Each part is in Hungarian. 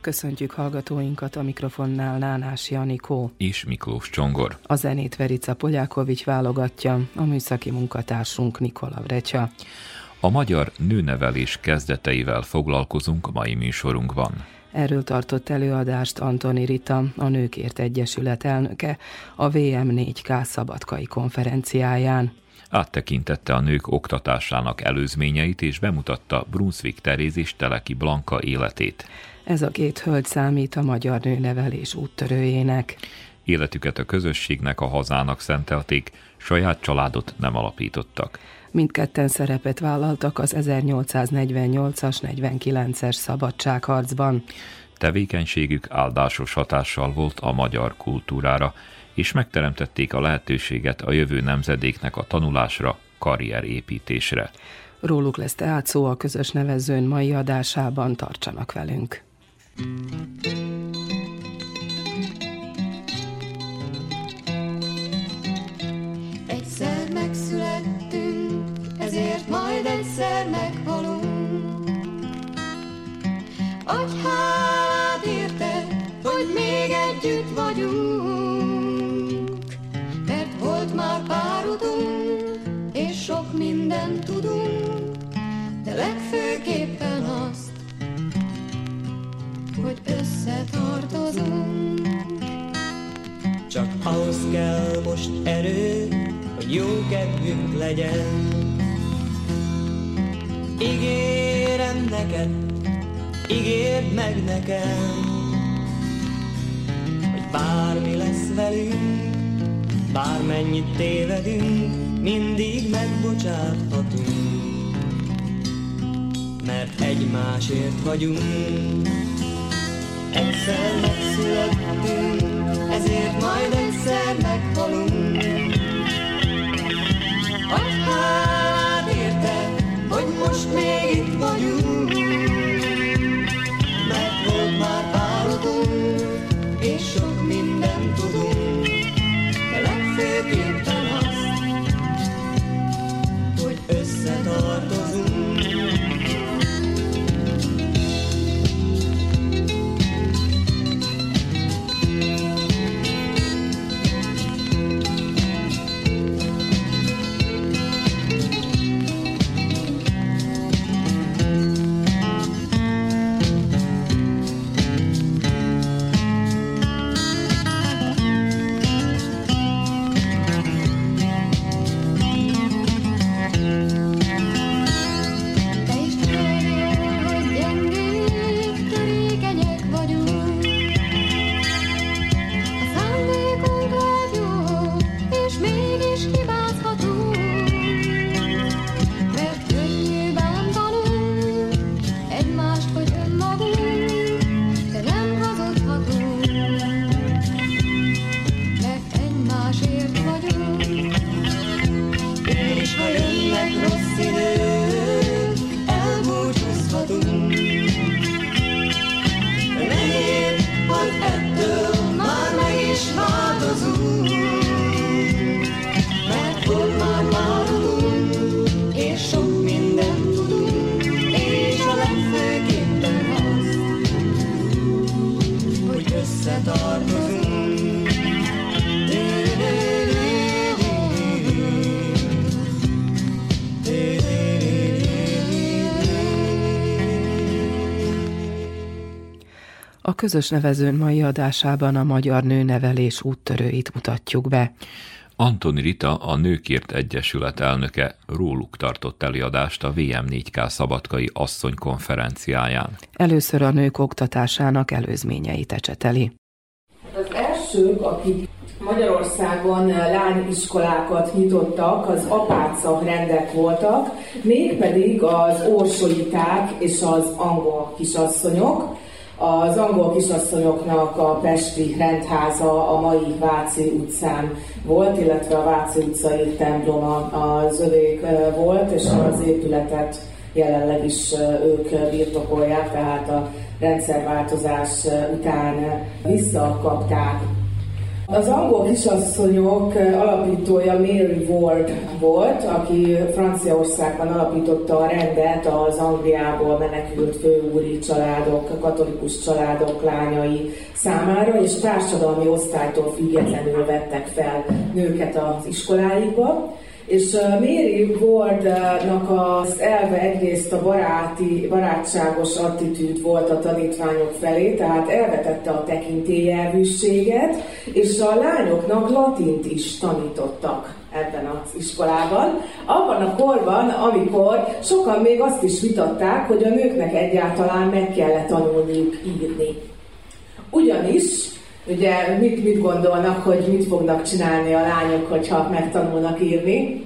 Köszöntjük hallgatóinkat a mikrofonnál Nánás Janikó. És Miklós Csongor. A zenét Verica Polyákovics válogatja, a műszaki munkatársunk Nikola Vrecsa. A magyar nőnevelés kezdeteivel foglalkozunk a mai műsorunkban. Erről tartott előadást Antoni Rita, a Nőkért Egyesület elnöke, a VM4K szabadkai konferenciáján. Áttekintette a nők oktatásának előzményeit és bemutatta Brunswick Teréz és Teleki Blanka életét. Ez a két hölgy számít a magyar nőnevelés úttörőjének. Életüket a közösségnek, a hazának szentelték, saját családot nem alapítottak. Mindketten szerepet vállaltak az 1848-as, 49-es szabadságharcban. Tevékenységük áldásos hatással volt a magyar kultúrára, és megteremtették a lehetőséget a jövő nemzedéknek a tanulásra, karrierépítésre. Róluk lesz tehát szó a közös nevezőn mai adásában, tartsanak velünk! Egyszer megszülettünk, ezért majd egyszer meghalunk. Adj hálát érte, hogy még együtt vagyunk, mert volt már pár utunk, és sok mindent tudunk, de legfőképpen azt, hogy összetartozunk. Csak ahhoz kell most erő, hogy jó kedvünk legyen. Ígérem neked, ígérd meg nekem, hogy bármi lesz velünk, bármennyit tévedünk, mindig megbocsáthatunk, mert egymásért vagyunk. Egyszer megszülettünk, ezért majd egyszer meghalunk. Adj hálát érte, hogy most még itt vagyunk. Közös nevezőn mai adásában a magyar nőnevelés úttörőit mutatjuk be. Antoni Rita, a Nőkért Egyesület elnöke róluk tartott előadást a VM4K szabadkai asszony konferenciáján. Először a nők oktatásának előzményeit ecseteli. Az elsők, akik Magyarországon lányiskolákat nyitottak, az apáca rendek voltak, mégpedig az orsolyiták és az angol kisasszonyok. Az angol kisasszonyoknak a Pesti rendháza a mai Váci utcán volt, illetve a Váci utcai temploma az övék volt, és az épületet jelenleg is ők birtokolják, tehát a rendszerváltozás után visszakapták. Az angol kisasszonyok alapítója Mary Ward volt, aki Franciaországban alapította a rendet az Angliából menekült főúri családok, katolikus családok lányai számára, és társadalmi osztálytól függetlenül vettek fel nőket az iskoláikba. És Mary Wardnak az elve egyrészt a baráti, barátságos attitűd volt a tanítványok felé, tehát elvetette a tekintélyelvűséget, és a lányoknak latint is tanítottak ebben az iskolában. Abban a korban, amikor sokan még azt is vitatták, hogy a nőknek egyáltalán meg kellett tanulniuk írni. Ugyanis Ugye mit, mit gondolnak, hogy mit fognak csinálni a lányok, hogyha megtanulnak írni?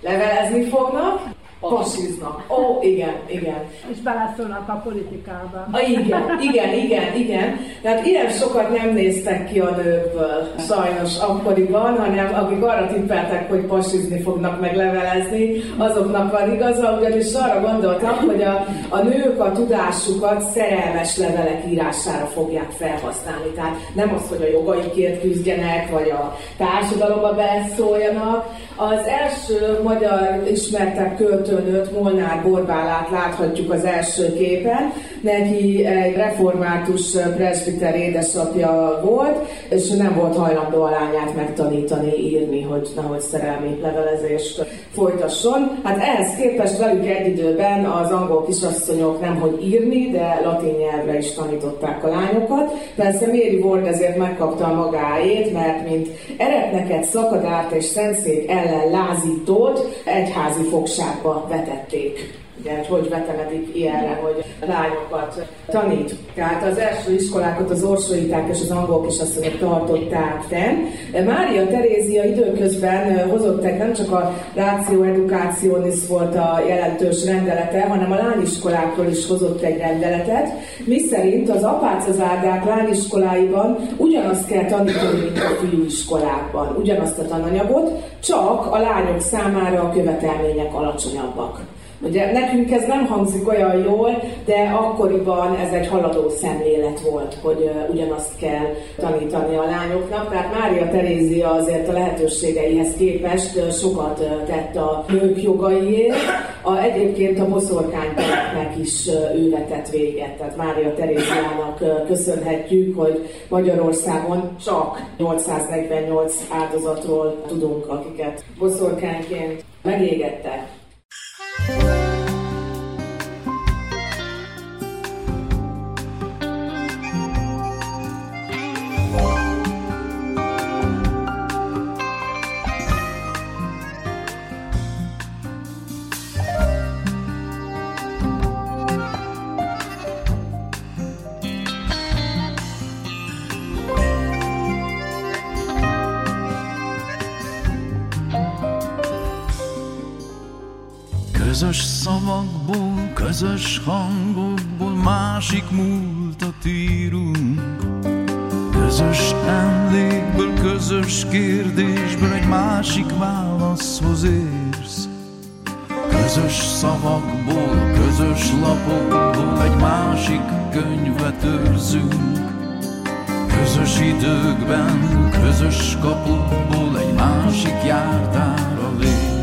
Levelezni fognak, Fasiznak. Ó, oh, igen, igen. És beleszólnak a politikába. A, igen, igen, igen, igen. Tehát ilyen sokat nem néztek ki a nőkből, sajnos akkoriban, hanem akik arra tippeltek, hogy pasizni fognak meg levelezni, azoknak van igaza, ugyanis arra gondoltak, hogy a, a nők a tudásukat szerelmes levelek írására fogják felhasználni. Tehát nem az, hogy a jogaikért küzdjenek, vagy a társadalomba beszóljanak. Az első magyar ismertek költ költőnőt, Molnár Borbálát láthatjuk az első képen. Neki egy református presbiter édesapja volt, és nem volt hajlandó a lányát megtanítani írni, hogy nehogy szerelmi levelezést folytasson. Hát ehhez képest velük egy időben az angol kisasszonyok nemhogy írni, de latin nyelvre is tanították a lányokat. Persze Mary Ward ezért megkapta a magáét, mert mint eretneket, szakadárt és szentszék ellen lázítót egyházi fogságba vetették. Ugye, hogy veteledik ilyenre, hogy lányokat tanít. Tehát az első iskolákat az orsolíták és az angol kisasszonyok tartották fenn. Mária Terézia időközben hozott nem csak a Ráció Educationis volt a jelentős rendelete, hanem a lányiskolákról is hozott egy rendeletet, mi szerint az apácazárdák lányiskoláiban ugyanazt kell tanítani, mint a fiúiskolákban, ugyanazt a tananyagot, csak a lányok számára a követelmények alacsonyabbak. Ugye nekünk ez nem hangzik olyan jól, de akkoriban ez egy haladó szemlélet volt, hogy ugyanazt kell tanítani a lányoknak. Tehát Mária Terézia azért a lehetőségeihez képest sokat tett a nők jogaiért. A, egyébként a boszorkánypereknek is ő vetett véget. Tehát Mária Teréziának köszönhetjük, hogy Magyarországon csak 848 áldozatról tudunk, akiket boszorkányként megégettek. Közös közös hangokból másik múltat írunk. Közös emlékből, közös kérdésből egy másik válaszhoz érsz. Közös szavakból, közös lapokból egy másik könyvet őrzünk. Közös időkben, közös kapukból egy másik jártára lép.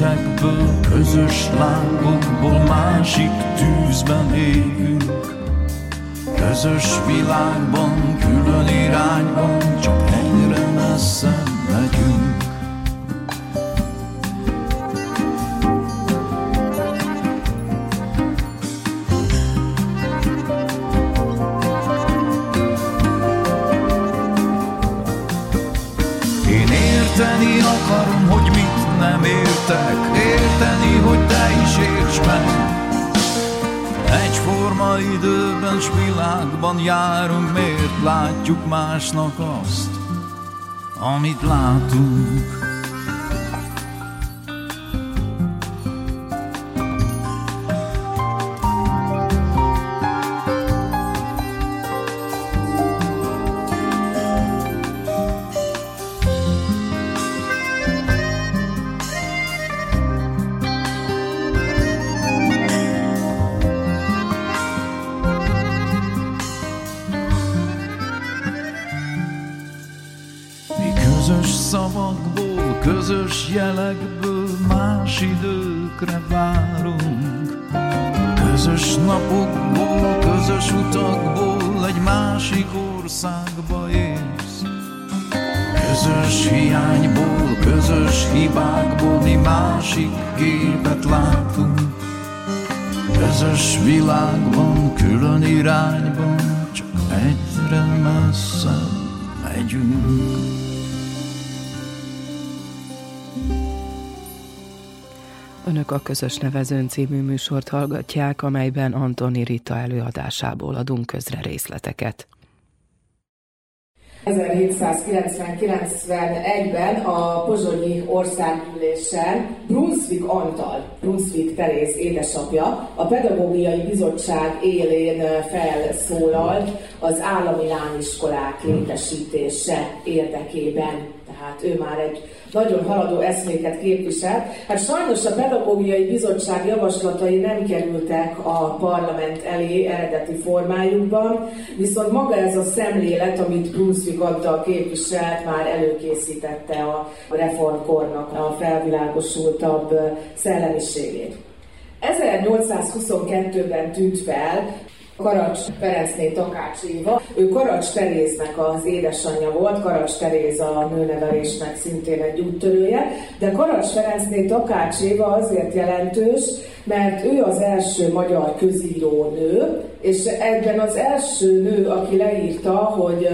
rétegből, közös lángokból, másik tűzben égünk. Közös világban, külön irányban, csak egyre messze megyünk. Én érteni akarom, hogy nem értek Érteni, hogy te is érts meg. Egyforma időben s világban járunk Miért látjuk másnak azt, amit látunk jelekből más időkre várunk. Közös napokból, közös utakból egy másik országba érsz. Közös hiányból, közös hibákból mi másik képet látunk. Közös világban, külön irányban, csak egyre messze megyünk. Önök a Közös Nevezőn című műsort hallgatják, amelyben Antoni Rita előadásából adunk közre részleteket. 1799-ben a Pozsonyi országgyűlésen Brunswick Antal, Brunswick Teréz édesapja, a Pedagógiai Bizottság élén felszólalt az állami lányiskolák létesítése érdekében. Tehát ő már egy nagyon haladó eszméket képviselt. Hát sajnos a Pedagógiai Bizottság javaslatai nem kerültek a parlament elé eredeti formájukban, viszont maga ez a szemlélet, amit Brunswick adta képviselt, már előkészítette a reformkornak a felvilágosultabb szellemiségét. 1822-ben tűnt fel Karacs Ferencné Takács Éva. Ő Karacs Teréznek az édesanyja volt, Karacs Teréz a nőnevelésnek szintén egy úttörője, de Karacs Ferencné Takács Éva azért jelentős, mert ő az első magyar közíró nő, és ebben az első nő, aki leírta, hogy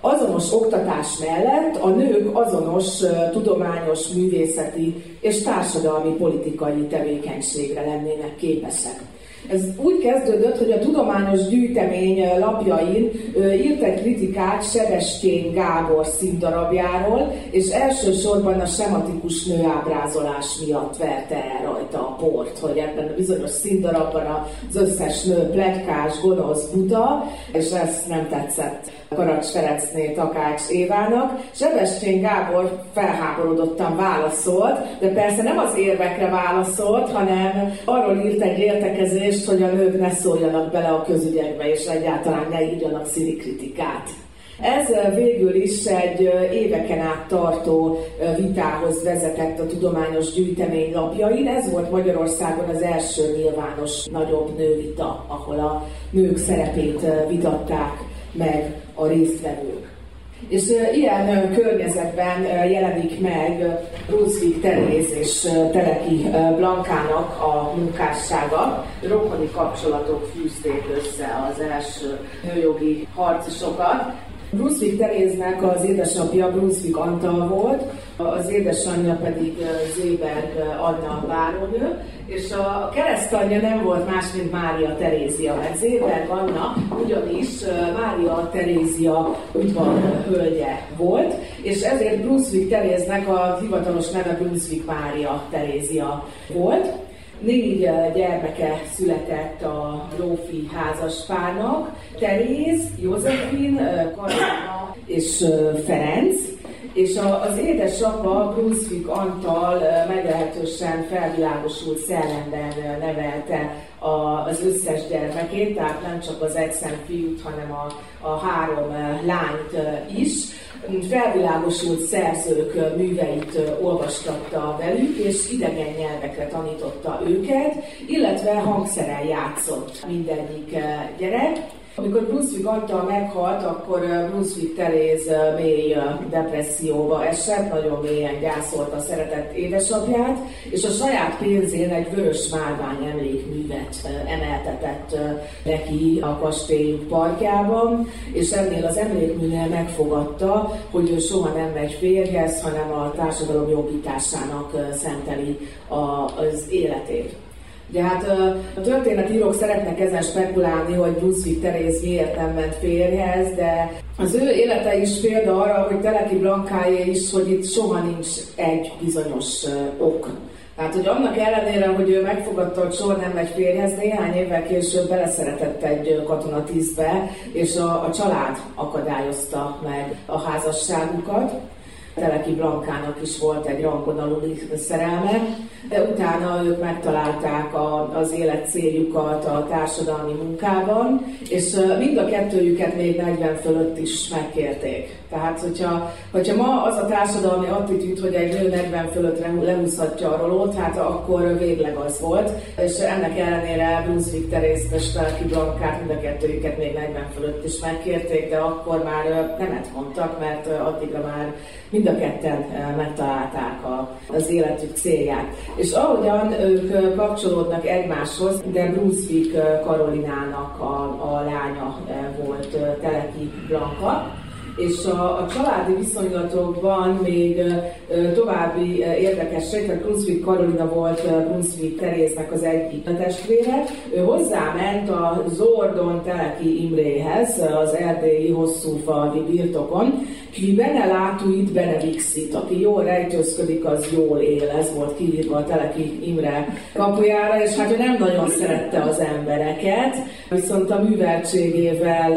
azonos oktatás mellett a nők azonos tudományos, művészeti és társadalmi politikai tevékenységre lennének képesek. Ez úgy kezdődött, hogy a tudományos gyűjtemény lapjain írt egy kritikát Sebestyén Gábor színdarabjáról, és elsősorban a sematikus nőábrázolás miatt verte el rajta port, hogy ebben a bizonyos színdarabban az összes nő pletykás, gonosz, buta, és ez nem tetszett Karacs Ferencné Takács Évának. Sebestyén Gábor felháborodottan válaszolt, de persze nem az érvekre válaszolt, hanem arról írt egy értekezést, hogy a nők ne szóljanak bele a közügyekbe, és egyáltalán ne írjanak kritikát. Ez végül is egy éveken át tartó vitához vezetett a tudományos gyűjtemény lapjain. Ez volt Magyarországon az első nyilvános nagyobb nővita, ahol a nők szerepét vitatták meg a résztvevők. És ilyen környezetben jelenik meg Brunswick Teréz és Teleki Blankának a munkássága. Rokoni kapcsolatok fűzték össze az első nőjogi harcosokat, Brunswick Teréznek az édesapja Brunswick Antal volt, az édesanyja pedig Zéberg Anna bárónő, és a keresztanyja nem volt más, mint Mária Terézia, mert Zéberg Anna ugyanis Mária Terézia udvar hölgye volt, és ezért Brunswick Teréznek a hivatalos neve Brunswick Mária Terézia volt. Négy gyermeke született a Lófi házaspárnak, Teréz, Józsefin, Karina és Ferenc, és az édesapa Brunswick Antal meglehetősen felvilágosult szellemben nevelte az összes gyermekét, tehát nem csak az egyszem fiút, hanem a, a három lányt is felvilágosult szerzők műveit olvastatta velük, és idegen nyelvekre tanította őket, illetve hangszeren játszott mindegyik gyerek. Amikor Brunswick Antal meghalt, akkor Brunswick Teréz mély depresszióba esett, nagyon mélyen gyászolta szeretett édesapját, és a saját pénzén egy vörös márvány emlékművet emeltetett neki a kastélyuk parkjában, és ennél az emlékműnél megfogadta, hogy ő soha nem megy férjhez, hanem a társadalom jobbításának szenteli az életét. Ugye hát a történetírók szeretnek ezen spekulálni, hogy Brunswick Teréz miért nem ment férjhez, de az ő élete is példa arra, hogy Teleki Blankáé is, hogy itt soha nincs egy bizonyos ok. Tehát, hogy annak ellenére, hogy ő megfogadta, hogy soha nem megy férjhez, néhány évvel később beleszeretett egy katonatízbe, és a, a család akadályozta meg a házasságukat. Teleki Blankának is volt egy rangon szerelme, de utána ők megtalálták a, az élet céljukat a társadalmi munkában, és mind a kettőjüket még 40 fölött is megkérték. Tehát, hogyha, hogyha ma az a társadalmi attitűd, hogy egy nő 40 fölött lehúzhatja a rolót, hát akkor végleg az volt. És ennek ellenére Brunswick Terész és Teleki Blankát, mind a kettőjüket még 40 fölött is megkérték, de akkor már nemet mondtak, mert addigra már mind a ketten megtalálták a, az életük célját. És ahogyan ők kapcsolódnak egymáshoz, de Brunswick Karolinának a, a lánya volt Teleki Blanka, és a, a családi viszonylatokban még további érdekesség, tehát Brunswick Karolina volt Brunswick Teréznek az egyik testvére. Ő hozzáment a Zordon Teleki Imréhez, az erdélyi hosszúfalvi birtokon, ki bene látuit benevixit, aki jól rejtőzködik, az jól él, ez volt kiírva a Teleki Imre kapujára, és hát ő nem nagyon szerette az embereket, viszont a műveltségével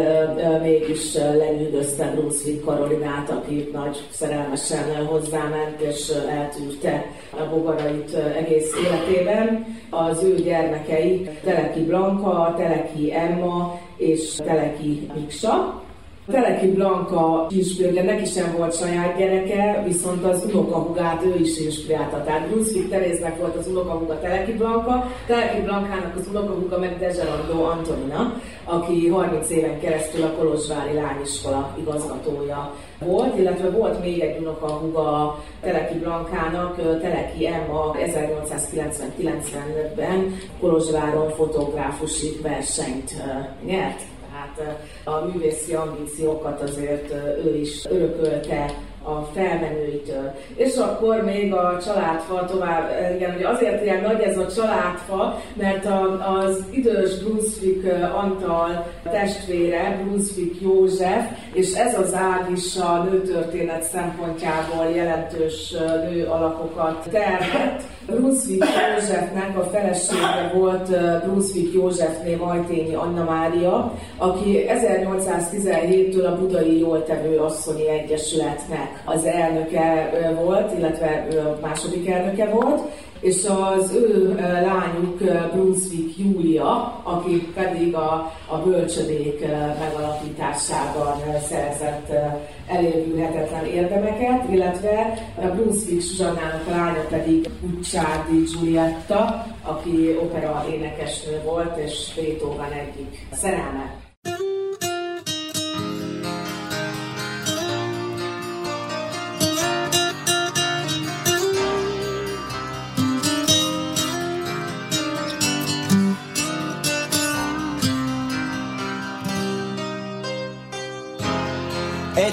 mégis lenyűgözte Brunswick Karolinát, aki nagy szerelmesen hozzáment és eltűrte a bogarait egész életében. Az ő gyermekei Teleki Blanka, Teleki Emma és Teleki Miksa. Teleki Blanka inspirálja, neki sem volt saját gyereke, viszont az unokahugát ő is inspirálta. Tehát Brunswick Teréznek volt az unokahuga Teleki Blanka, Teleki Blankának az unokahuga meg Dezserandó Antonina, aki 30 éven keresztül a Kolozsvári Lányiskola igazgatója volt, illetve volt még egy unokahuga Teleki Blankának, Teleki Emma 1890-95-ben Kolozsváron fotográfusi versenyt nyert tehát a művészi ambíciókat azért ő is örökölte a felmenőitől. És akkor még a családfa tovább, igen, hogy azért ilyen nagy ez a családfa, mert a, az idős Brunswick Antal testvére, Brunswick József, és ez az ág is a nőtörténet szempontjából jelentős nő alakokat termett. Brunswick Józsefnek a felesége volt Brunswick Józsefné Majtényi Anna Mária, aki 1817-től a Budai Jóltevő Asszonyi Egyesületnek az elnöke volt, illetve második elnöke volt, és az ő lányuk Brunswick Júlia, aki pedig a, a bölcsödék megalapításában szerzett elévülhetetlen érdemeket, illetve a Brunswick Zsuzsannának lánya pedig Gucciardi Giulietta, aki opera énekesnő volt, és Beethoven egyik szerelme.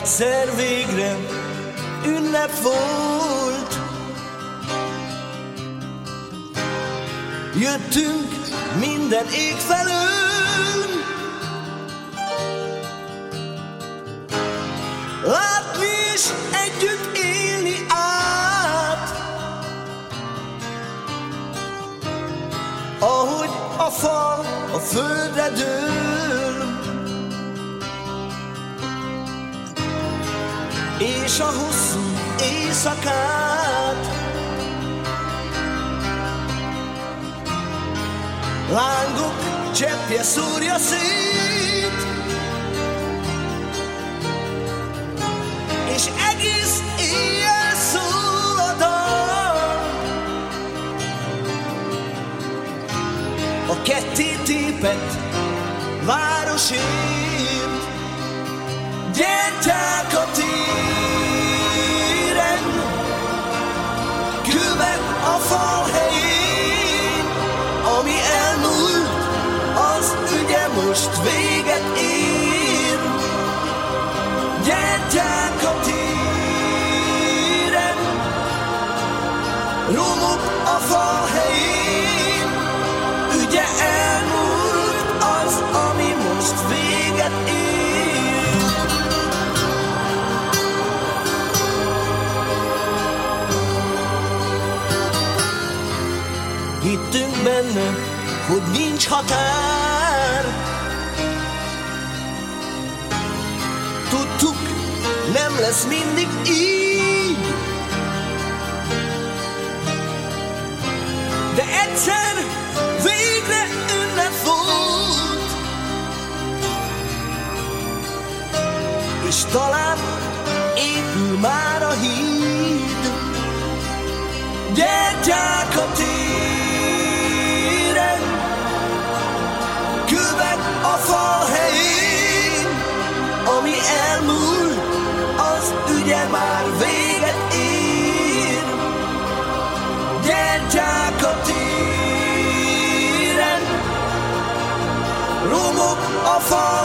Egyszer végre ünnep volt. Jöttünk minden ég felől. Látni és együtt élni át. Ahogy a fa a földre dől és a hosszú éjszakát. Lángok cseppje szúrja szét, és egész éjjel szól a dal. A ketté tépett város ég. Gyertyák a téren, Hittünk benne, hogy nincs határ. Tudtuk, nem lesz mindig így. De egyszer végre ünnep volt. És talán épül már a híd. Gyertyák a téren, elmúlt, az ugye már véget ér. Gyertyák a téren, romok a fal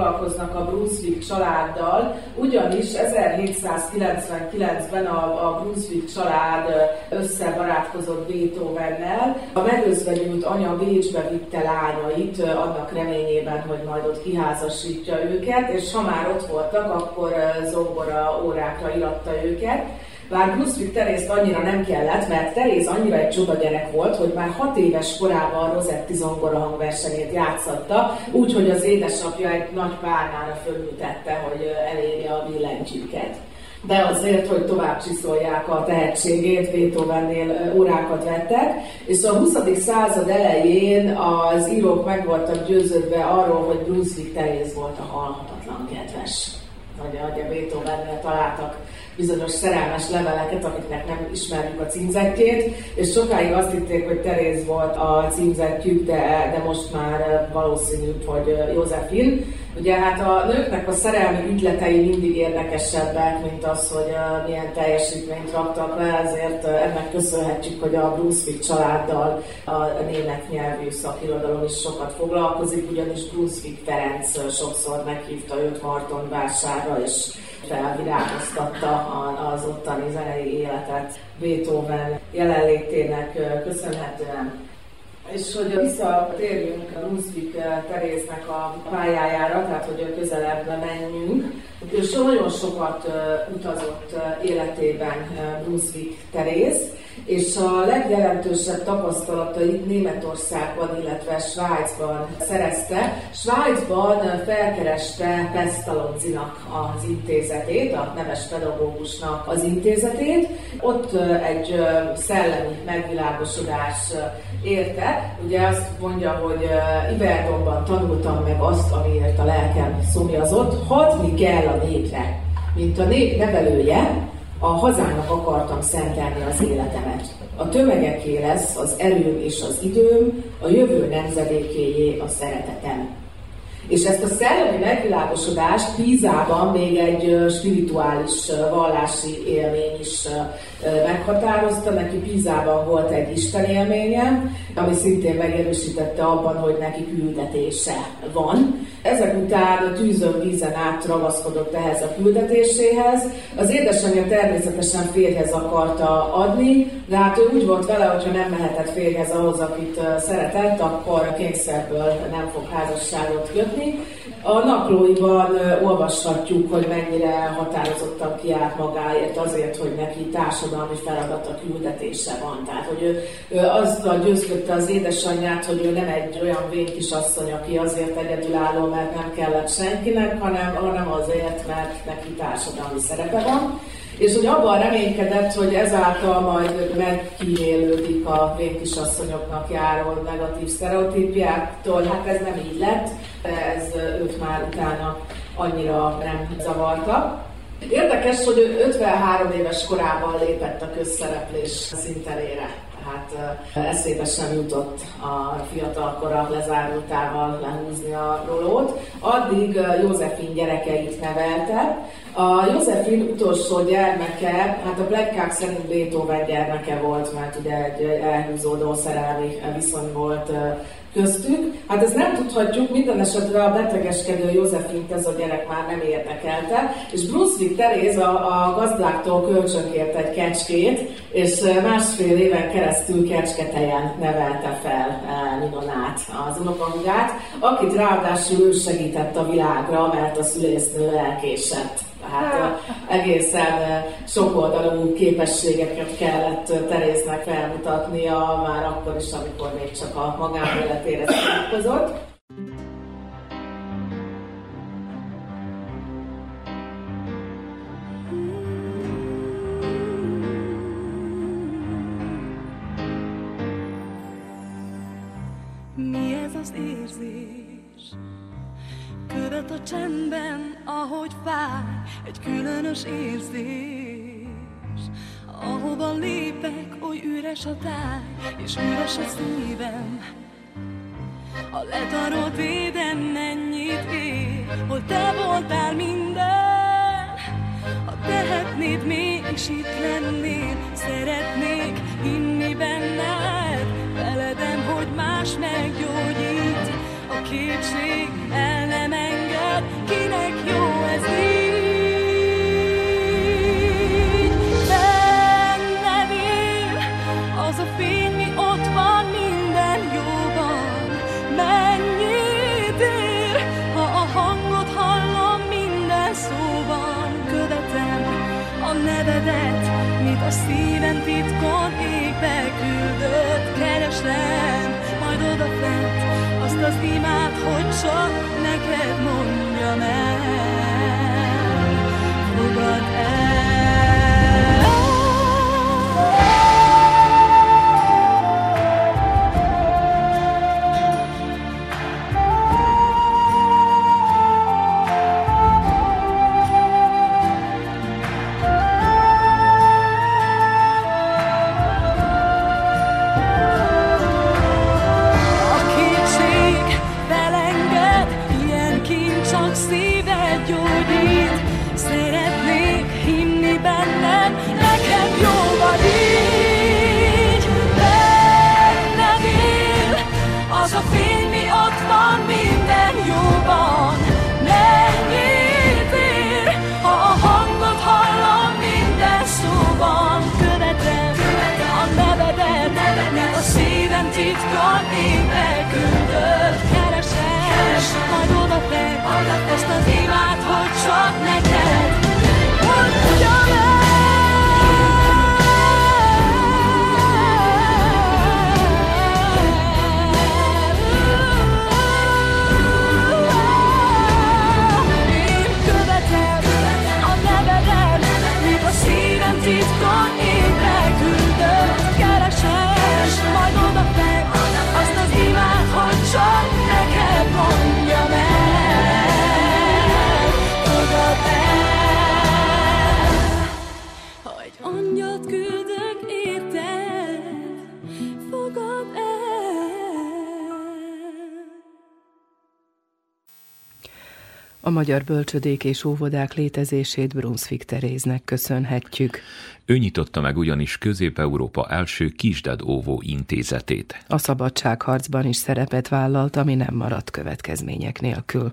foglalkoznak a Brunswick családdal, ugyanis 1799-ben a, a Brunswick család összebarátkozott Beethovennel. A megözvegyült anya Bécsbe vitte lányait annak reményében, hogy majd ott kiházasítja őket, és ha már ott voltak, akkor zongora órákra iratta őket. Bár Brunswick Terézt annyira nem kellett, mert Teréz annyira egy csoda gyerek volt, hogy már hat éves korában Rosetti zongora hangversenyét játszatta, úgyhogy az édesapja egy nagy párnára fölültette, hogy elérje a billentyűket. De azért, hogy tovább csiszolják a tehetségét, Beethovennél órákat vettek, és a 20. század elején az írók meg voltak győződve arról, hogy Brunswick Teréz volt a halhatatlan kedves. Vagy a Beethovennél találtak bizonyos szerelmes leveleket, amiknek nem ismerjük a címzetjét, és sokáig azt hitték, hogy Teréz volt a címzetjük, de, de most már valószínűbb, hogy Józefin. Ugye hát a nőknek a szerelmi ügyletei mindig érdekesebbek, mint az, hogy milyen teljesítményt raktak le, ezért ennek köszönhetjük, hogy a Brunswick családdal a német nyelvű szakirodalom is sokat foglalkozik, ugyanis Brunswick Ferenc sokszor meghívta őt Martonvásárra, és felvirágoztatta az ottani zenei életet Beethoven jelenlétének köszönhetően. És hogy visszatérjünk Brunswick Teréznek a pályájára, tehát hogy közelebb menjünk, és nagyon sokat utazott életében Brunswick Teréz, és a legjelentősebb tapasztalatait Németországban, illetve Svájcban szerezte. Svájcban felkereste Pestalozzinak az intézetét, a neves pedagógusnak az intézetét. Ott egy szellemi megvilágosodás érte. Ugye azt mondja, hogy Iverdonban tanultam meg azt, amiért a lelkem szomjazott, hatni kell a népre, mint a nép nevelője, a hazának akartam szentelni az életemet. A tömegeké lesz az erőm és az időm, a jövő nemzedékéjé a szeretetem. És ezt a szellemi megvilágosodást Pízában még egy spirituális vallási élmény is meghatározta. Neki Pízában volt egy Isten élménye, ami szintén megerősítette abban, hogy neki küldetése van. Ezek után tűzön vízen át ragaszkodott ehhez a küldetéséhez. Az édesanyja természetesen férjhez akarta adni, de hát ő úgy volt vele, hogyha nem mehetett férjhez ahhoz, akit szeretett, akkor a kényszerből nem fog házasságot kötni. A naplóiban olvashatjuk, hogy mennyire határozottan kiállt magáért azért, hogy neki társadalmi feladata, küldetése van. Tehát, hogy ő, ő azzal győzködte az édesanyját, hogy ő nem egy olyan vén kisasszony, aki azért egyedülálló, mert nem kellett senkinek, hanem, hanem azért, mert neki társadalmi szerepe van és hogy abban reménykedett, hogy ezáltal majd megkímélődik a végkisasszonyoknak járó negatív sztereotípiáktól. Hát ez nem így lett, ez őt már utána annyira nem zavarta. Érdekes, hogy ő 53 éves korában lépett a közszereplés szinterére hát eszébe sem jutott a fiatalkora lezárultával lehúzni a rolót. Addig Józefin gyerekeit nevelte. A Józefin utolsó gyermeke, hát a Black szerint Beethoven gyermeke volt, mert ugye egy elhúzódó szerelmi viszony volt köztük. Hát ezt nem tudhatjuk, minden esetre a betegeskedő Józefint ez a gyerek már nem érdekelte, és Brunswick Teréz a, a gazdáktól kölcsönkért egy kecskét, és másfél éven keresztül kecsketejen nevelte fel Ninonát, az unokahugát, akit ráadásul ő segített a világra, mert a szülésznő elkésett. Tehát egészen sokoldalú képességeket kellett Teréznek felmutatnia, már akkor is, amikor még csak a magánéletére szállalkozott. Mi ez az érzés? Követ a csendben, ahogy fáj Egy különös érzés. Ahova lépek, oly üres a táj És üres a szívem. A letarolt védem mennyit ér Hol te voltál minden. Ha tehetnéd mégis itt lennél Szeretnék hinni benned. Feledem, hogy más meggyógyít A kétség el nem enged. Kinek jó ez így szívem titkon égbe küldött Keresem majd odafent. Azt az imát, hogy csak neked mondjam el magyar bölcsödék és óvodák létezését Brunswick Teréznek köszönhetjük. Ő nyitotta meg ugyanis Közép-Európa első kisded óvó intézetét. A szabadságharcban is szerepet vállalt, ami nem maradt következmények nélkül.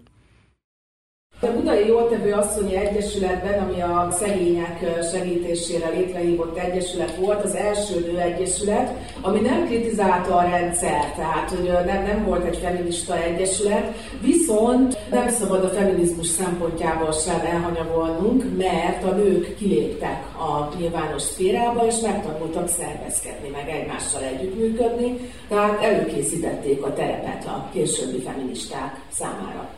A Budai Jótevő Asszonyi Egyesületben, ami a szegények segítésére létrehívott egyesület volt, az első nő egyesület, ami nem kritizálta a rendszer, tehát hogy nem, nem volt egy feminista egyesület, viszont nem szabad a feminizmus szempontjából sem elhanyagolnunk, mert a nők kiléptek a nyilvános szférába, és megtanultak szervezkedni, meg egymással együttműködni, tehát előkészítették a terepet a későbbi feministák számára.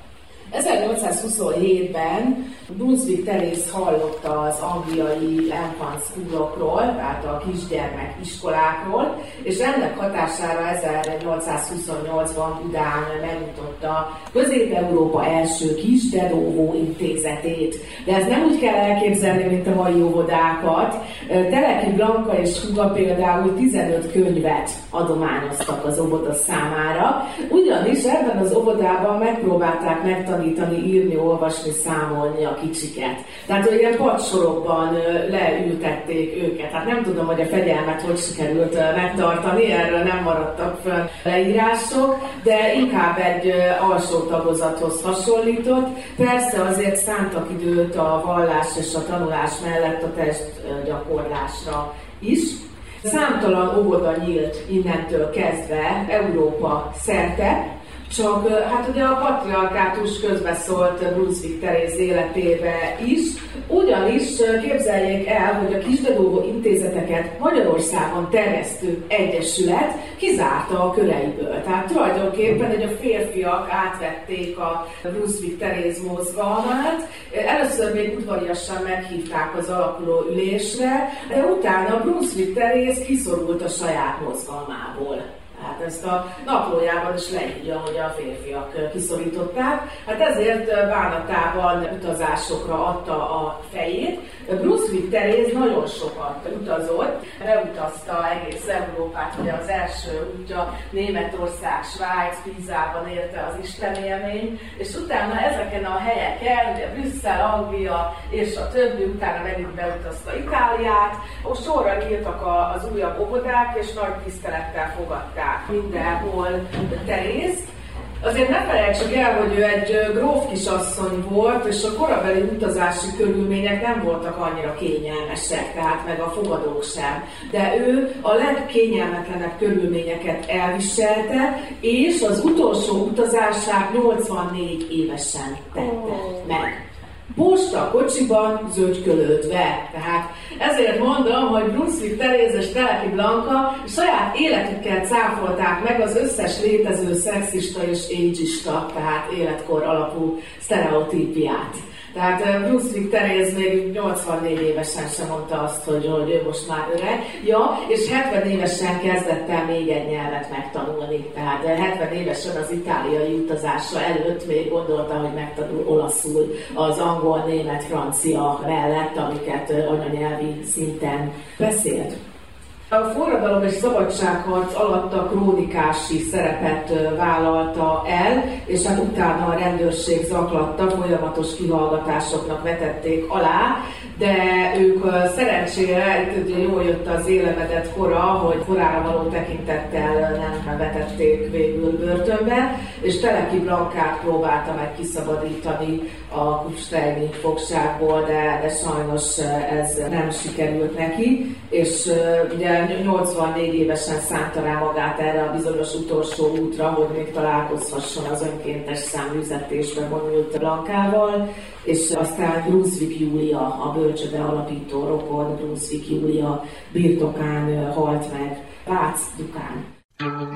1827-ben Brunswick Terész hallott az angliai infant schoolokról, tehát a kisgyermek iskolákról, és ennek hatására 1828-ban Budán megnyitotta Közép-Európa első kis dedóvó intézetét. De ez nem úgy kell elképzelni, mint a mai óvodákat. Teleki Blanka és Huga például 15 könyvet adományoztak az óvoda számára, ugyanis ebben az óvodában megpróbálták megtanulni tanítani, írni, olvasni, számolni a kicsiket. Tehát hogy ilyen padsorokban leültették őket. Hát nem tudom, hogy a fegyelmet hogy sikerült megtartani, erről nem maradtak fönn leírások, de inkább egy alsó tagozathoz hasonlított. Persze azért szántak időt a vallás és a tanulás mellett a testgyakorlásra is. Számtalan óvoda nyílt innentől kezdve Európa szerte, csak hát ugye a patriarkátus közbeszólt Brunswick Teréz életébe is, ugyanis képzeljék el, hogy a kisdedóvó intézeteket Magyarországon terjesztő egyesület kizárta a köreiből. Tehát tulajdonképpen hogy a férfiak átvették a Brunswick Teréz mozgalmát. Először még udvariasan meghívták az alakuló ülésre, de utána Brunswick Teréz kiszorult a saját mozgalmából. Hát ezt a naplójában is leírja, hogy a férfiak kiszorították. Hát ezért bánatában utazásokra adta a fejét. Brunswick Teréz nagyon sokat utazott, beutazta egész Európát, ugye az első útja Németország, Svájc, Pízában érte az Isten élmény, és utána ezeken a helyeken, ugye Brüsszel, Anglia és a többi, utána megint beutazta Itáliát, ott sorra nyíltak az újabb óvodák, és nagy tisztelettel fogadták mindenhol Terész. Azért ne felejtsük el, hogy ő egy gróf kisasszony volt, és a korabeli utazási körülmények nem voltak annyira kényelmesek, tehát meg a fogadók sem. De ő a legkényelmetlenebb körülményeket elviselte, és az utolsó utazását 84 évesen tette meg posta kocsiban zöldkölődve. Tehát ezért mondom, hogy Brunswick Teréz és Teleki Blanka saját életükkel cáfolták meg az összes létező szexista és ageista, tehát életkor alapú sztereotípiát. Tehát Brunswick Teréz még 84 évesen sem mondta azt, hogy, hogy ő most már öreg. Ja, és 70 évesen kezdett el még egy nyelvet megtanulni. Tehát 70 évesen az itáliai utazása előtt még gondolta, hogy megtanul olaszul az angol, német, francia mellett, amiket anyanyelvi szinten beszélt. A forradalom és szabadságharc alatt a krónikási szerepet vállalta el, és hát utána a rendőrség zaklatta, folyamatos kihallgatásoknak vetették alá, de ők szerencsére, ugye jól jött az élemedet kora, hogy korára való tekintettel nem vetették végül börtönbe, és Teleki Blankát próbálta meg kiszabadítani a Kupsteini fogságból, de, de sajnos ez nem sikerült neki, és ugye 84 évesen szánta rá magát erre a bizonyos utolsó útra, hogy még találkozhasson az önkéntes száműzetésbe vonult Blankával, és aztán Brunswick Júlia, a bölcsöde alapító rokon, Brunswick Júlia birtokán halt meg, Pác Dukán. Van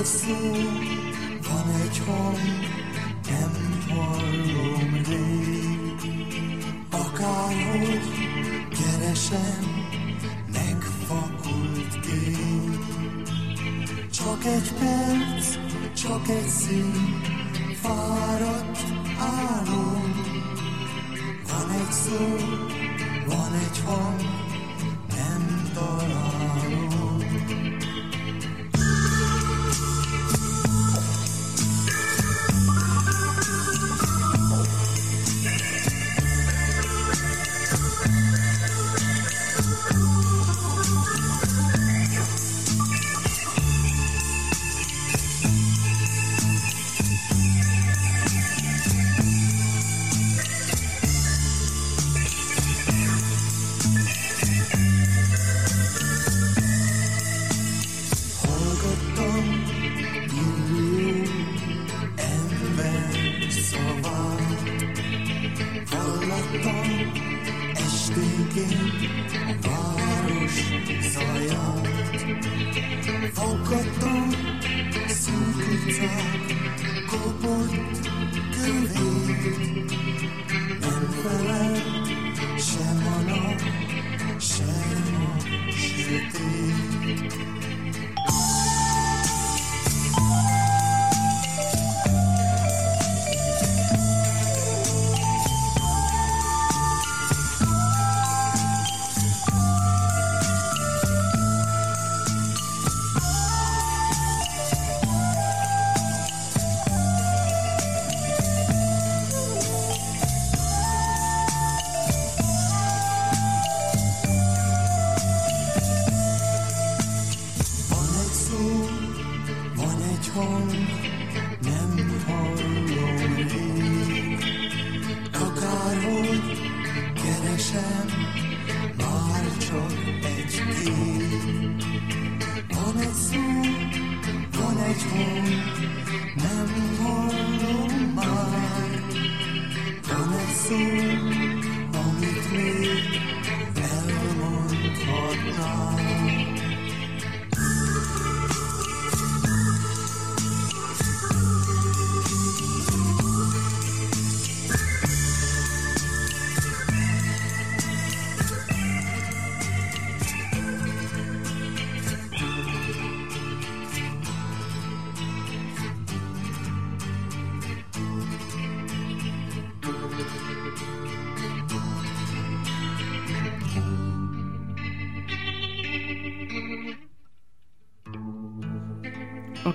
egy szó, van egy hang, nem hallom rég, akárhogy keresem, megfakult ég. Csak egy perc, csak egy szín, fáradt álom, Van egy szó, van egy hang, nem találom.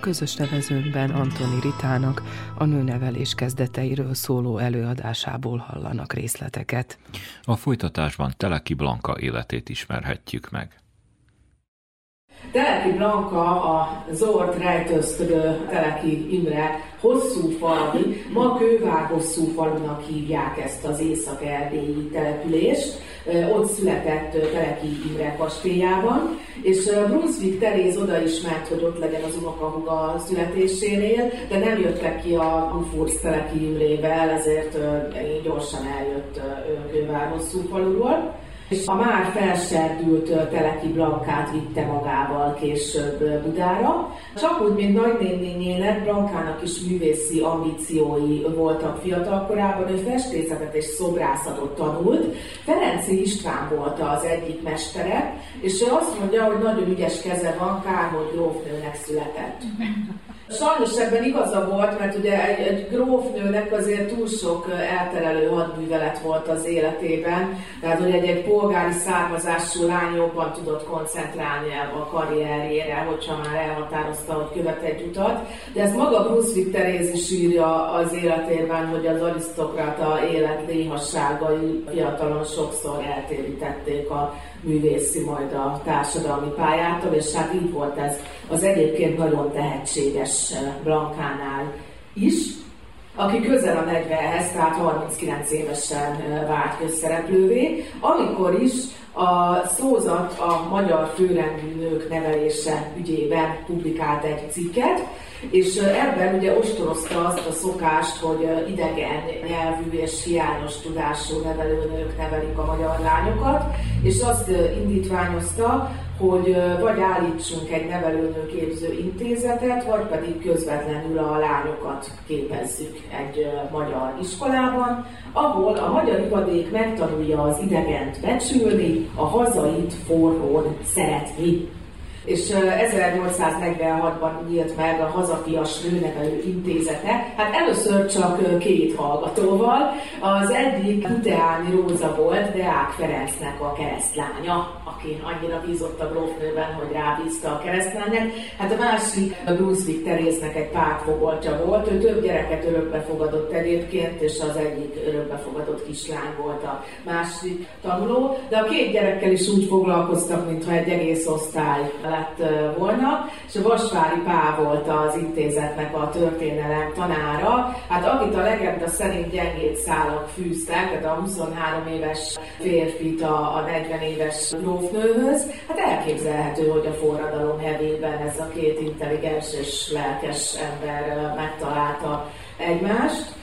Közös nevezőnkben Antoni Ritának a nőnevelés kezdeteiről szóló előadásából hallanak részleteket. A folytatásban Teleki Blanka életét ismerhetjük meg. Teleki Blanka, a Zord rejtőzködő Teleki Imre hosszú falvi, ma Kővár hosszú falunak hívják ezt az észak-erdélyi települést. Ott született Teleki Imre kastélyában, és Brunswick Teréz oda is ment, hogy ott legyen az unokahuga születésénél, de nem jöttek ki a Ufursz Teleki Imrével, ezért gyorsan eljött Kővár hosszú faluról és a már felserdült Teleki Blankát vitte magával később Budára. Csak úgy, mint nagynénénének, Blankának is művészi ambíciói voltak fiatalkorában, ő festészetet és szobrászatot tanult. Ferenci István volt az egyik mestere, és ő azt mondja, hogy nagyon ügyes keze van, kár, hogy grófnőnek született. Sajnos ebben igaza volt, mert ugye egy, egy grófnőnek azért túl sok elterelő hadművelet volt az életében, tehát hogy egy, egy polgári származású lány jobban tudott koncentrálni a karrierjére, hogyha már elhatározta, hogy követ egy utat. De ezt maga Brunswick Teréz is írja az életében, hogy az arisztokrata élet néhasságai fiatalon sokszor eltérítették a művészi, majd a társadalmi pályától, és hát így volt ez az egyébként nagyon tehetséges Blankánál is, aki közel a 40-hez, tehát 39 évesen vált közszereplővé, amikor is a szózat a magyar főrendű nők nevelése ügyében publikált egy cikket, és ebben ugye ostorozta azt a szokást, hogy idegen nyelvű és hiányos tudású nevelőnők nevelik a magyar lányokat, és azt indítványozta, hogy vagy állítsunk egy nevelőnőképző intézetet, vagy pedig közvetlenül a lányokat képezzük egy magyar iskolában, ahol a magyar ivadék megtanulja az idegent becsülni, a hazait forrón szeretni. És 1846-ban nyílt meg a Hazafias Nőnevelő Intézete. Hát először csak két hallgatóval. Az egyik Uteáni Róza volt, Deák Ferencnek a keresztlánya, aki annyira bízott a grófnőben, hogy rábízta a keresztlányát. Hát a másik a Brunswick Teréznek egy pártfogoltja volt, ő több gyereket örökbefogadott egyébként, és az egyik örökbefogadott kislány volt a másik tanuló, de a két gyerekkel is úgy foglalkoztak, mintha egy egész osztály lett volna, és a Vasvári Pál volt az intézetnek a történelem tanára, hát akit a legenda szerint gyengét szálak fűztek, tehát a 23 éves férfit a, a 40 éves grófnőhöz, hát elképzelhető, hogy a forradalom hevében ez a két intelligens és lelkes ember megtalálta egymást.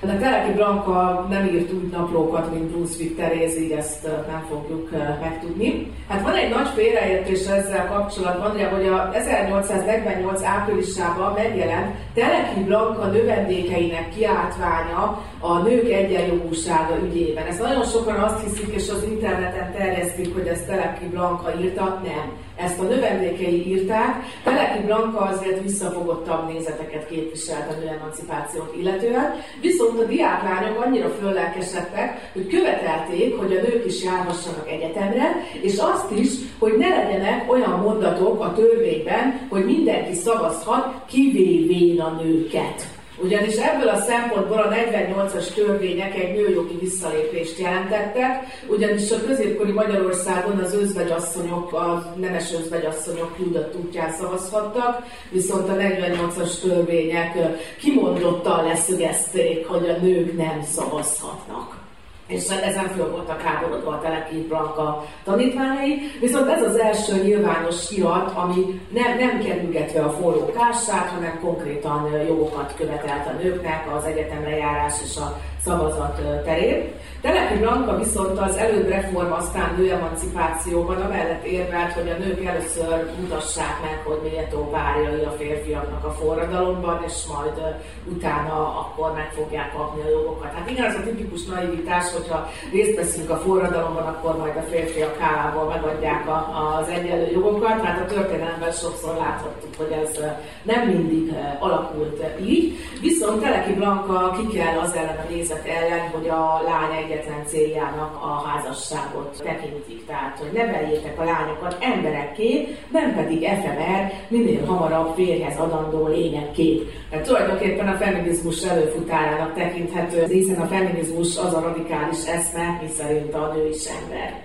De Teleki Blanka nem írt úgy naplókat, mint Brunswick Teréz, így ezt nem fogjuk megtudni. Hát van egy nagy félreértés ezzel kapcsolatban, ugye, hogy a 1848 áprilisában megjelent Teleki Blanka növendékeinek kiáltványa a nők egyenjogúsága ügyében. Ezt nagyon sokan azt hiszik, és az interneten terjesztik, hogy ezt Teleki Blanka írta. Nem ezt a növendékei írták. Teleki Blanka azért visszafogottabb nézeteket képviselt a nőemancipációt illetően, viszont a diáklányok annyira föllelkesedtek, hogy követelték, hogy a nők is járhassanak egyetemre, és azt is, hogy ne legyenek olyan mondatok a törvényben, hogy mindenki szavazhat, kivévén a nőket. Ugyanis ebből a szempontból a 48-as törvények egy nőjogi visszalépést jelentettek, ugyanis a középkori Magyarországon az özvegyasszonyok, a nemes özvegyasszonyok küldött útján szavazhattak, viszont a 48-as törvények kimondottan leszögezték, hogy a nők nem szavazhatnak és ezen föl voltak háborodva a Teleki Blanka tanítványai, viszont ez az első nyilvános irat, ami nem, nem kerülgetve a forró kársát, hanem konkrétan jogokat követelt a nőknek, az egyetemre járás és a szavazat terén. Teleki Blanka viszont az előbb reform, aztán nőemancipációban amellett érvelt, hogy a nők először mutassák meg, hogy méltó párjai a férfiaknak a forradalomban, és majd utána akkor meg fogják kapni a jogokat. Hát igen, az a tipikus naivitás, hogyha részt veszünk a forradalomban, akkor majd a férfiak hálából megadják a, az egyenlő jogokat. Hát a történelemben sokszor láthattuk, hogy ez nem mindig alakult így. Viszont Teleki Blanka ki az ellen a nézet ellen, hogy a lány egyetlen céljának a házasságot tekintik. Tehát, hogy neveljétek a lányokat emberekké, nem pedig efemer, minél hamarabb férhez adandó lényekké. Tehát tulajdonképpen a feminizmus előfutárának tekinthető, hiszen a feminizmus az a radikális eszme, miszerint a nő is ember.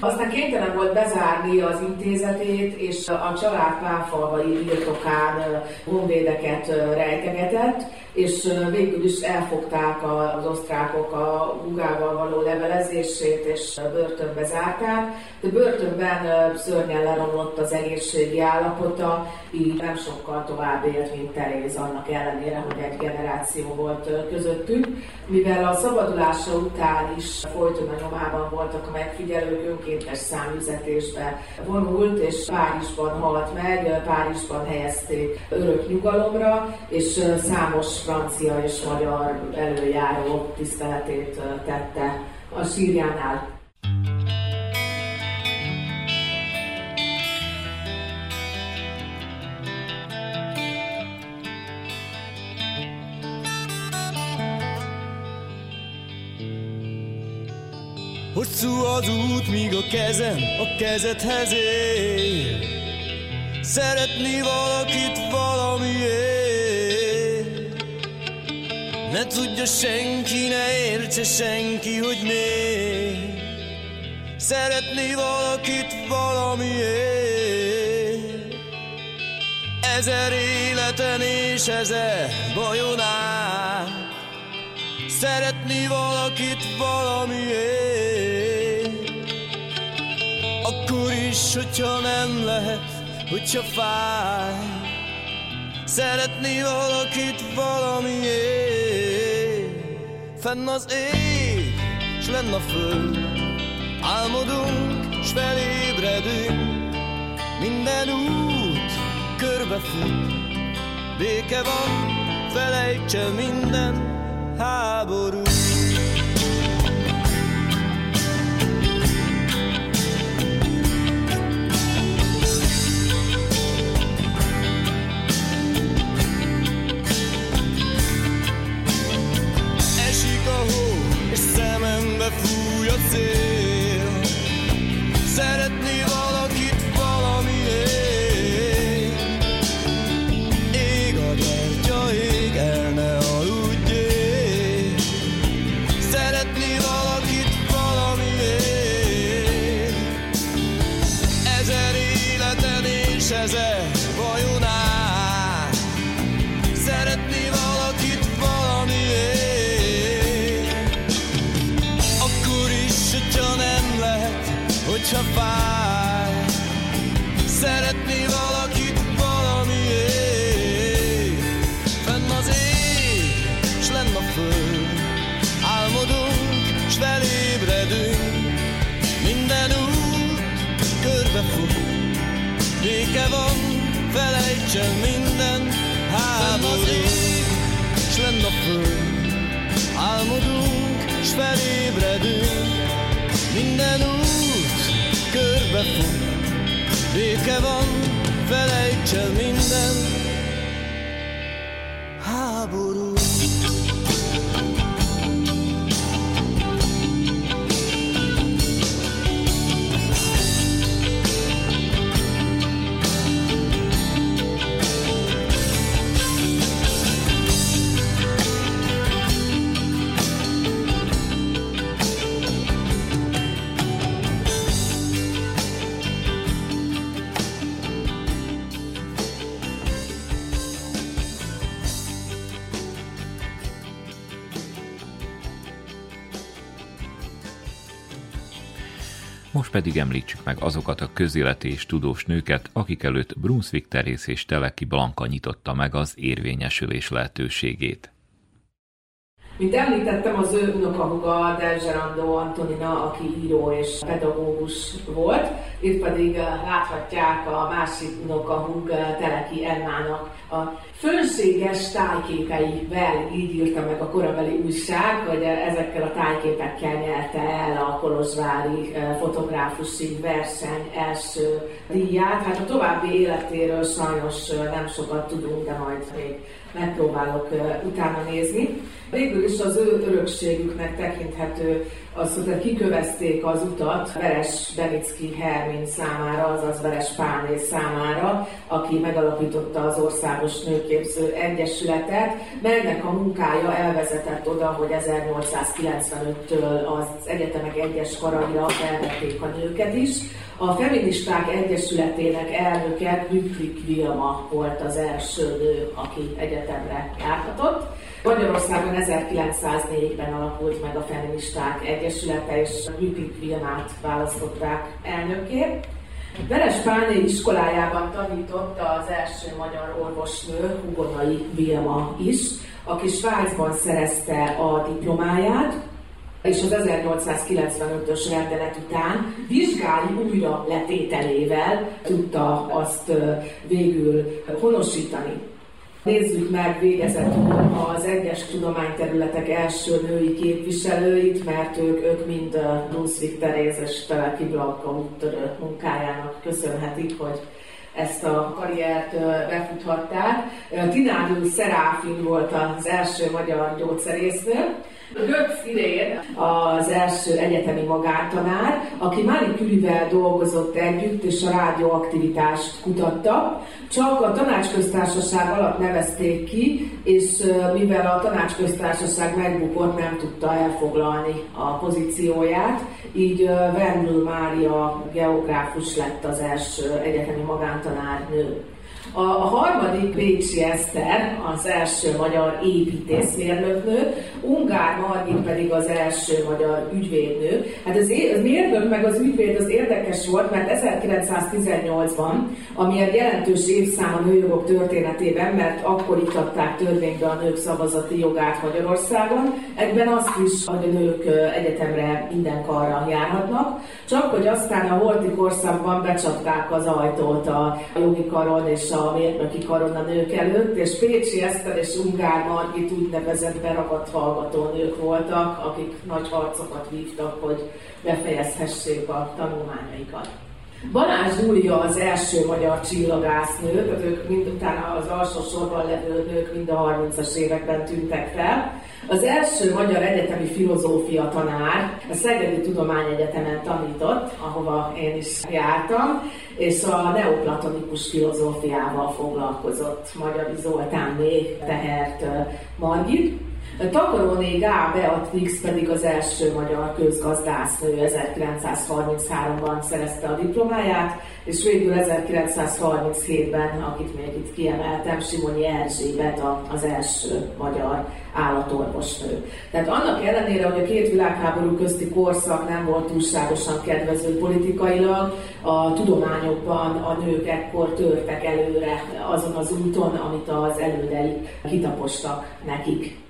Aztán kénytelen volt bezárni az intézetét, és a család párfalvai birtokán honvédeket rejtegetett, és végül is elfogták az osztrákok a hugával való levelezését, és börtönbe zárták. De börtönben szörnyen leromlott az egészségi állapota, így nem sokkal tovább élt, mint Teréz, annak ellenére, hogy egy generáció volt közöttük. Mivel a szabadulása után is folyton a nyomában voltak a megfigyelők, önkéntes számüzetésbe vonult, és Párizsban halt meg, Párizsban helyezték örök nyugalomra, és számos francia és magyar előjáró tiszteletét tette a sírjánál. Hosszú az út, míg a kezem a kezedhez ér Szeretni valakit valamiért Ne tudja senki, ne értse senki, hogy miért Szeretni valakit valamiért. Ezer életen és ezer bajon át Szeretni valakit valamiért. Akkor is, hogyha nem lehet, hogyha fáj Szeretni valakit valamiért Fenn az ég, s lenn a föld. Álmodunk, s felébredünk Minden út körbefut Béke van, felejts el minden háború körbefut Béke van, felejts el minden háború S lenn a föld. Álmodunk, s felébredünk Minden út körbefut. Béke van, felejts el minden pedig említsük meg azokat a közéleti és tudós nőket, akik előtt Brunswick Terész és Teleki Blanka nyitotta meg az érvényesülés lehetőségét. Mint említettem, az ő unokahuga Delgerando Antonina, aki író és pedagógus volt. Itt pedig eh, láthatják a másik unokahug eh, Teleki Emmának a fönséges tájképeivel, így írta meg a korabeli újság, hogy eh, ezekkel a tájképekkel nyerte el a Kolozsvári fotográfusi verseny első díját. Hát a további életéről sajnos nem sokat tudunk, de majd még megpróbálok utána nézni. Végül is az ő örökségüknek tekinthető az, hogy kikövezték az utat Veres Benicki Hermin számára, azaz Veres Pálné számára, aki megalapította az Országos Nőképző Egyesületet, melynek a munkája elvezetett oda, hogy 1895-től az egyetemek egyes karaira felvették a nőket is. A Feministák Egyesületének elnöke Lütvik Vilma volt az első nő, aki egyetemre járhatott. Magyarországon 1904-ben alakult meg a Feministák Egyesülete, és Lütvik Vilmát választották elnökért. Veres Pálné iskolájában tanította az első magyar orvosnő, Hugonai Vilma is, aki Svájcban szerezte a diplomáját, és az 1895-ös rendelet után vizsgálni újra letételével tudta azt végül honosítani. Nézzük meg végezetül az egyes tudományterületek első női képviselőit, mert ők, ők mind Brunswick Teréz és Teleki Blanka úttörő munkájának köszönhetik, hogy ezt a karriert befuthatták. Tinádő Szeráfin volt az első magyar gyógyszerésznő, Götz Irén az első egyetemi magántanár, aki Marie Curie-vel dolgozott együtt, és a rádióaktivitást kutatta. Csak a tanácsköztársaság alatt nevezték ki, és mivel a tanácsköztársaság megbukott, nem tudta elfoglalni a pozícióját, így Vendül Mária geográfus lett az első egyetemi magántanárnő. A, a harmadik Bécsi Eszter, az első magyar építészmérnöknő, Ungár Margit pedig az első magyar ügyvédnő. Hát az, az mérnök meg az ügyvéd az érdekes volt, mert 1918-ban, ami egy jelentős évszám a nőjogok történetében, mert akkor iktatták törvénybe a nők szavazati jogát Magyarországon, egyben azt is, hogy a nők egyetemre minden karra járhatnak, csak hogy aztán a holti korszakban becsapták az ajtót a jogi karon és a a mérnöki karon a nők előtt, és Pécsi Eszter és Ungár Margit úgynevezett beragadt hallgatónők voltak, akik nagy harcokat vívtak, hogy befejezhessék a tanulmányaikat. Balázs Júlia az első magyar csillagásznő, ők mind utána az alsó sorban levő nők mind a 30-as években tűntek fel. Az első magyar egyetemi filozófia tanár a Szegedi Tudományegyetemen tanított, ahova én is jártam, és a neoplatonikus filozófiával foglalkozott Magyari Zoltán még Tehert Margit. Takaróné Gá Beatrix pedig az első magyar közgazdásznő 1933-ban szerezte a diplomáját, és végül 1937-ben, akit még itt kiemeltem, Simonyi Erzsébet az első magyar állatorvosnő. Tehát annak ellenére, hogy a két világháború közti korszak nem volt túlságosan kedvező politikailag, a tudományokban a nők ekkor törtek előre azon az úton, amit az elődeik kitapostak nekik.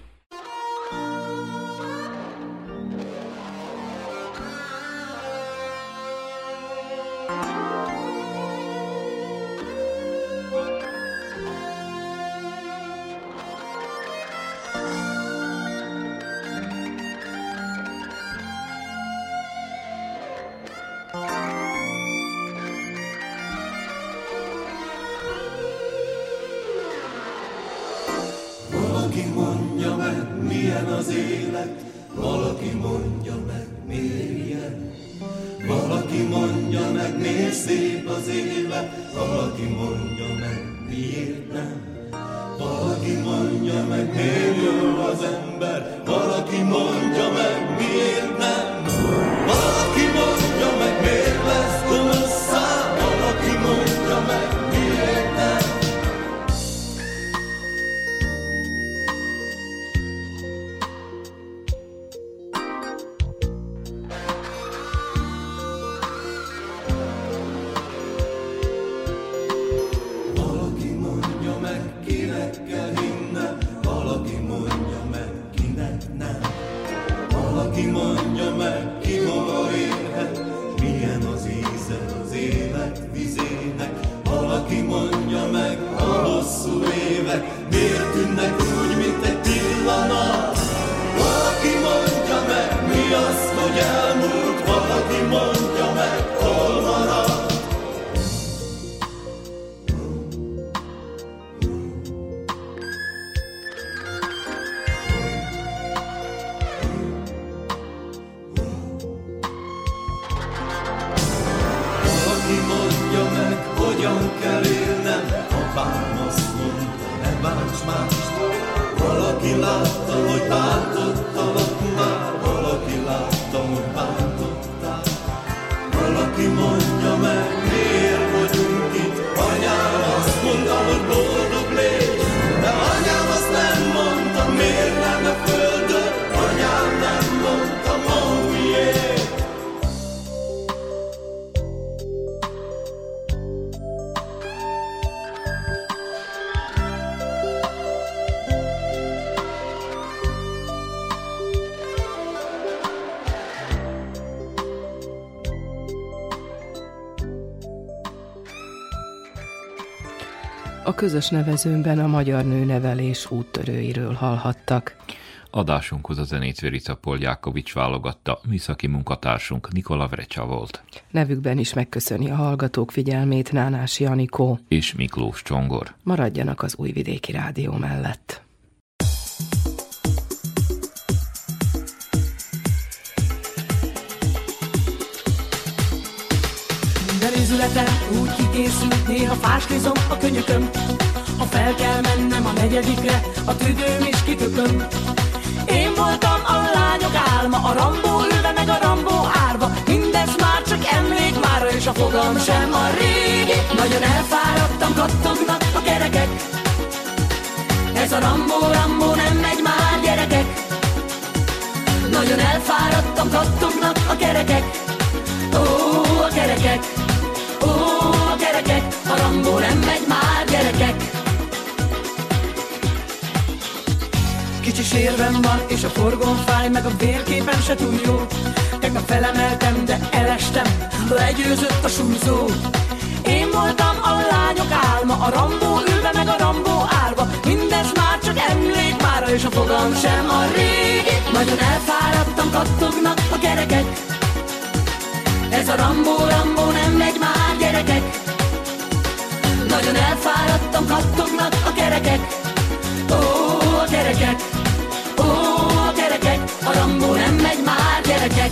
Közös nevezőnben a magyar nőnevelés úttörőiről hallhattak. Adásunkhoz a zenét Verica Poljákovics válogatta, műszaki munkatársunk Nikola Vrecsa volt. Nevükben is megköszöni a hallgatók figyelmét Nánás Janikó és Miklós Csongor. Maradjanak az Újvidéki Rádió mellett. Minden úgy kikészült, néha fáslizom a könyököm. Ha fel kell mennem a negyedikre, a tüdőm is kitököm. Én voltam a lányok álma, a Rambó ülve meg a Rambó árva. Mindez már csak emlék mára, és a fogam sem a régi. Nagyon elfáradtam, kattognak a kerekek. Ez a Rambó, Rambó nem megy már, gyerekek. Nagyon elfáradtam, kattognak a kerekek. Ó, a kerekek. Gyerekek, a rambó nem megy már, gyerekek. Kicsi sérvem van, és a forgón fáj, meg a vérképen se túl jó. Tegnap felemeltem, de elestem, legyőzött a súlyzó. Én voltam a lányok álma, a rambó ülve, meg a rambó állva. Mindez már csak emlék mára, és a fogam sem a régi. Nagyon elfáradtam, kattognak a gyerekek. Ez a rambó, rambó Nagyon elfáradtam, kattognak a kerekek. Ó, a kerekek Ó, a kerekek A rambó nem megy már, gyerekek